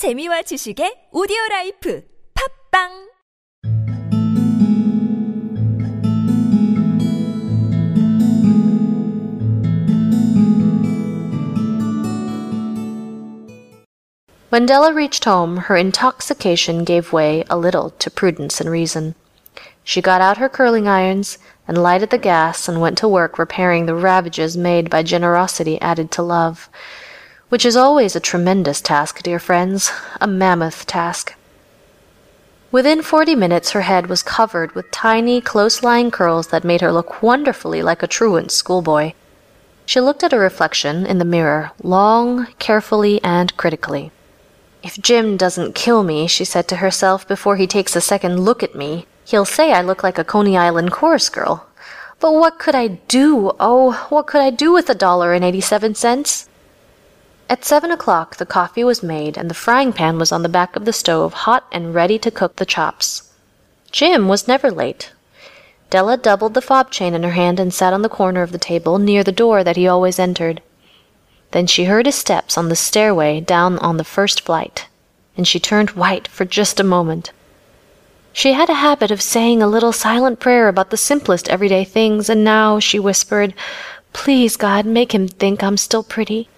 재미와 지식의 오디오 라이프 팟빵 reached home, her intoxication gave way a little to prudence and reason. She got out her curling irons and lighted the gas and went to work repairing the ravages made by generosity added to love which is always a tremendous task, dear friends, a mammoth task. Within forty minutes, her head was covered with tiny, close lying curls that made her look wonderfully like a truant schoolboy. She looked at her reflection in the mirror long, carefully, and critically. If Jim doesn't kill me, she said to herself before he takes a second look at me, he'll say I look like a Coney Island chorus girl. But what could I do? Oh, what could I do with a dollar and eighty seven cents? At seven o'clock, the coffee was made and the frying pan was on the back of the stove, hot and ready to cook the chops. Jim was never late. Della doubled the fob chain in her hand and sat on the corner of the table near the door that he always entered. Then she heard his steps on the stairway down on the first flight, and she turned white for just a moment. She had a habit of saying a little silent prayer about the simplest everyday things, and now she whispered, Please, God, make him think I'm still pretty.